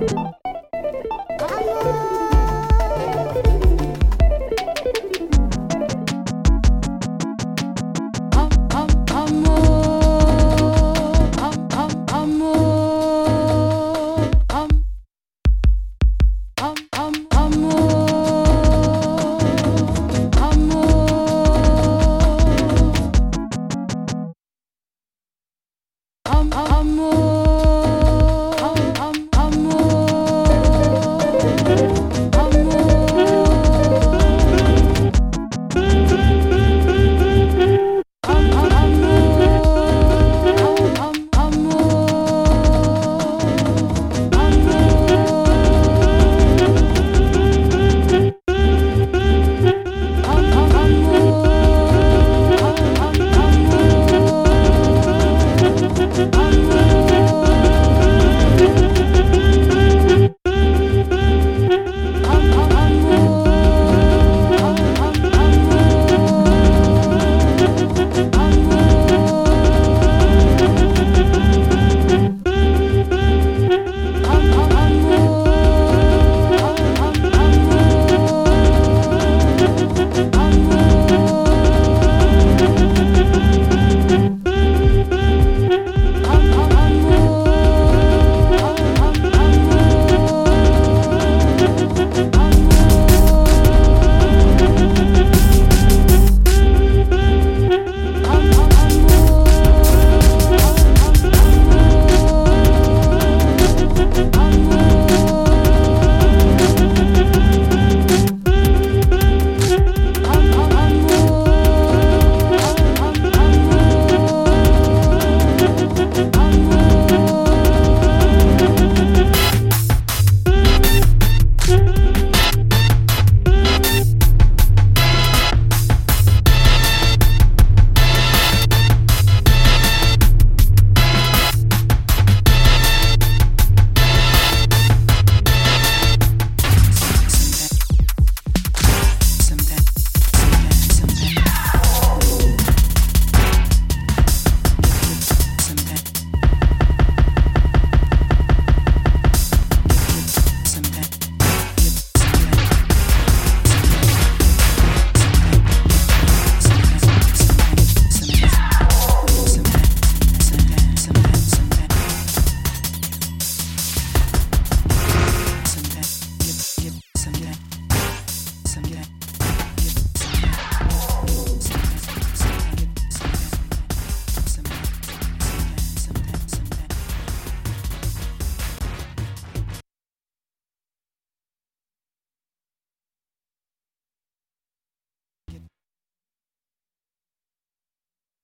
You.